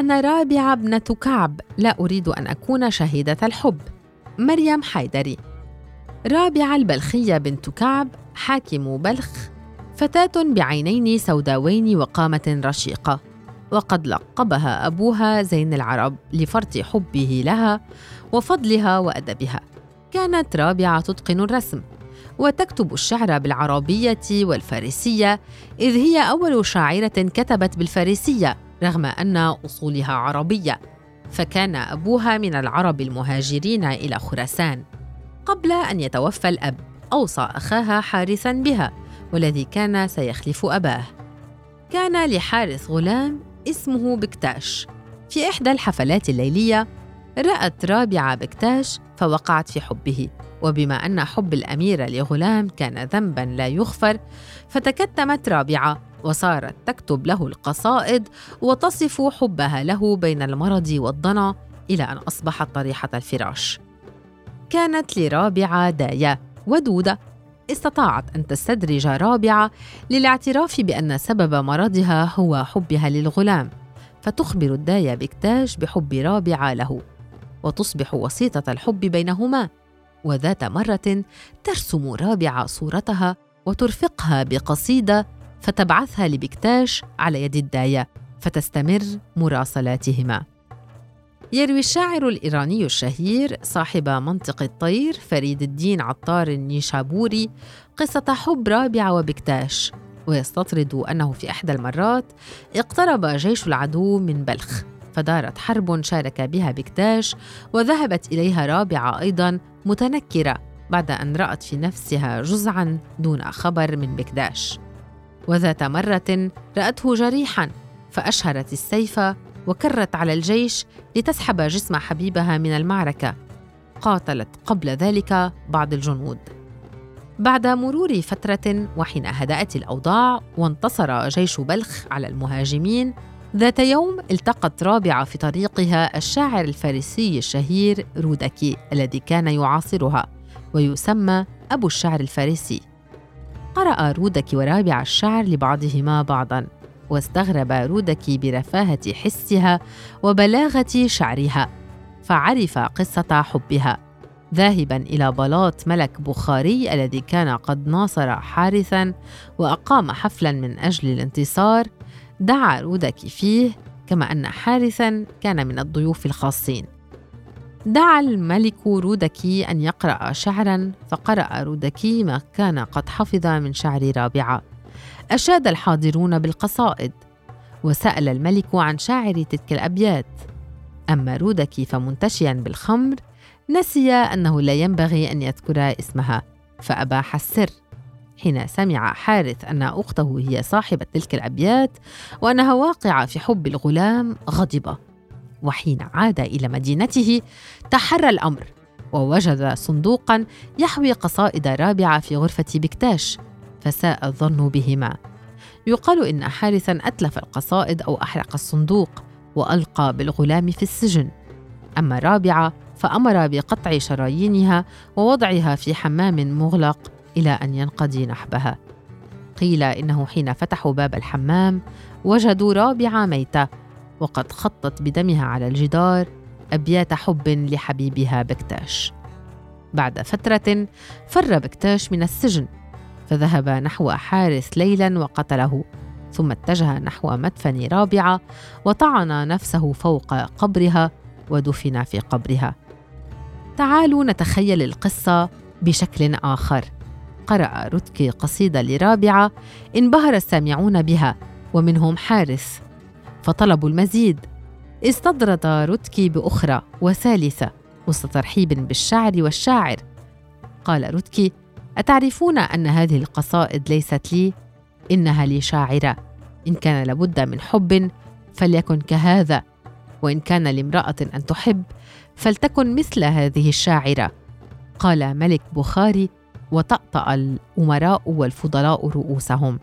أنا رابعة ابنة كعب لا أريد أن أكون شهيدة الحب. مريم حيدري. رابعة البلخية بنت كعب حاكم بلخ فتاة بعينين سوداوين وقامة رشيقة. وقد لقبها أبوها زين العرب لفرط حبه لها وفضلها وأدبها. كانت رابعة تتقن الرسم. وتكتب الشعر بالعربية والفارسية إذ هي أول شاعرة كتبت بالفارسية. رغم أن أصولها عربية فكان أبوها من العرب المهاجرين إلى خراسان. قبل أن يتوفى الأب أوصى أخاها حارثا بها والذي كان سيخلف أباه. كان لحارث غلام اسمه بكتاش. في إحدى الحفلات الليلية رأت رابعة بكتاش فوقعت في حبه. وبما أن حب الأميرة لغلام كان ذنبا لا يغفر فتكتمت رابعة وصارت تكتب له القصائد وتصف حبها له بين المرض والضنا إلى أن أصبحت طريحة الفراش. كانت لرابعة داية ودودة. استطاعت أن تستدرج رابعة للاعتراف بأن سبب مرضها هو حبها للغلام فتخبر الداية بكتاش بحب رابعة له. وتصبح وسيطة الحب بينهما وذات مرة ترسم رابعة صورتها وترفقها بقصيدة فتبعثها لبكتاش على يد الداية فتستمر مراسلاتهما. يروي الشاعر الإيراني الشهير صاحب منطق الطير فريد الدين عطار النيشابوري قصة حب رابعة وبكتاش ويستطرد أنه في إحدى المرات اقترب جيش العدو من بلخ. فدارت حرب شارك بها بكتاش وذهبت إليها رابعة أيضا متنكرة بعد أن رأت في نفسها جزعا دون خبر من بكداش. وذات مرة رأته جريحا فأشهرت السيف وكرت على الجيش لتسحب جسم حبيبها من المعركة. قاتلت قبل ذلك بعض الجنود. بعد مرور فترة وحين هدأت الأوضاع وانتصر جيش بلخ على المهاجمين ذات يوم التقت رابعة في طريقها الشاعر الفارسي الشهير رودكي الذي كان يعاصرها ويسمى أبو الشعر الفارسي. قرأ رودكي ورابعة الشعر لبعضهما بعضاً واستغرب رودكي برفاهة حسها وبلاغة شعرها فعرف قصة حبها. ذاهبا إلى بلاط ملك بخاري الذي كان قد ناصر حارثا وأقام حفلا من أجل الانتصار دعا رودكي فيه كما أن حارثا كان من الضيوف الخاصين. دعا الملك رودكي أن يقرأ شعرا فقرأ رودكي ما كان قد حفظ من شعر رابعة. أشاد الحاضرون بالقصائد وسأل الملك عن شاعر تلك الأبيات. أما رودكي فمنتشيا بالخمر نسي أنه لا ينبغي أن يذكر اسمها فأباح السر. حين سمع حارث أن أخته هي صاحبة تلك الأبيات وأنها واقعة في حب الغلام غضب. وحين عاد إلى مدينته تحرى الأمر ووجد صندوقا يحوي قصائد رابعة في غرفة بكتاش فساء الظن بهما. يقال إن حارثا أتلف القصائد أو أحرق الصندوق وألقى بالغلام في السجن. أما رابعة فأمر بقطع شرايينها ووضعها في حمام مغلق إلى أن ينقضي نحبها. قيل إنه حين فتحوا باب الحمام وجدوا رابعة ميتة وقد خطت بدمها على الجدار أبيات حب لحبيبها بكتاش. بعد فترة فر بكتاش من السجن فذهب نحو حارث ليلا وقتله ثم اتجه نحو مدفن رابعة وطعن نفسه فوق قبرها ودفن في قبرها. تعالوا نتخيل القصة بشكل آخر. قرأ رتكي قصيدة لرابعة انبهر السامعون بها ومنهم حارث فطلبوا المزيد استدرد رتكي بأخرى وثالثة وسط ترحيب بالشعر والشاعر. قال رتكي أتعرفون أن هذه القصائد ليست لي؟ إنها لشاعرة إن كان لابد من حب فليكن كهذا. وإن كان لامرأة أن تحب فلتكن مثل هذه الشاعرة. قال ملك بخاري وطأطأ الأمراء والفضلاء رؤوسهم.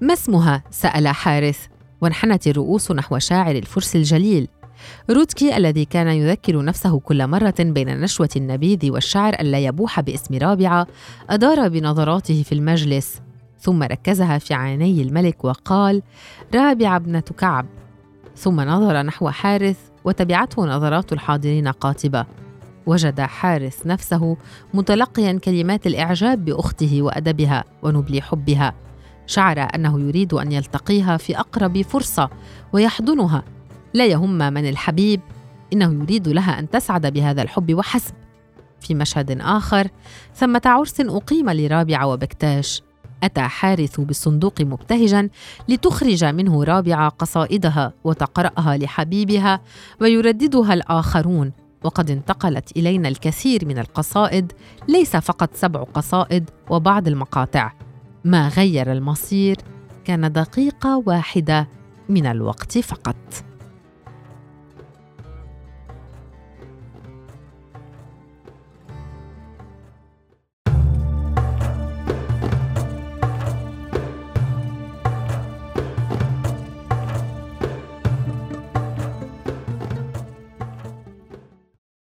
ما اسمها؟ سأل حارث وانحنت الرؤوس نحو شاعر الفرس الجليل. رودكي الذي كان يذكر نفسه كل مرة بين نشوة النبيذ والشعر ألا يبوح باسم رابعة أدار بنظراته في المجلس. ثم ركزها في عيني الملك وقال رابعة ابنة كعب. ثم نظر نحو حارث وتبعته نظرات الحاضرين قاطبة. وجد حارث نفسه متلقيا كلمات الإعجاب بأخته وأدبها ونبل حبها. شعر أنه يريد أن يلتقيها في أقرب فرصة ويحضنها. لا يهم من الحبيب إنه يريد لها أن تسعد بهذا الحب وحسب. في مشهد آخر ثمة عرس أقيم لرابعه وبكتاش. أتى حارث بالصندوق مبتهجا لتخرج منه رابعة قصائدها وتقرأها لحبيبها ويرددها الآخرون. وقد انتقلت إلينا الكثير من القصائد ليس فقط سبع قصائد وبعض المقاطع. ما غير المصير كان دقيقة واحدة من الوقت فقط.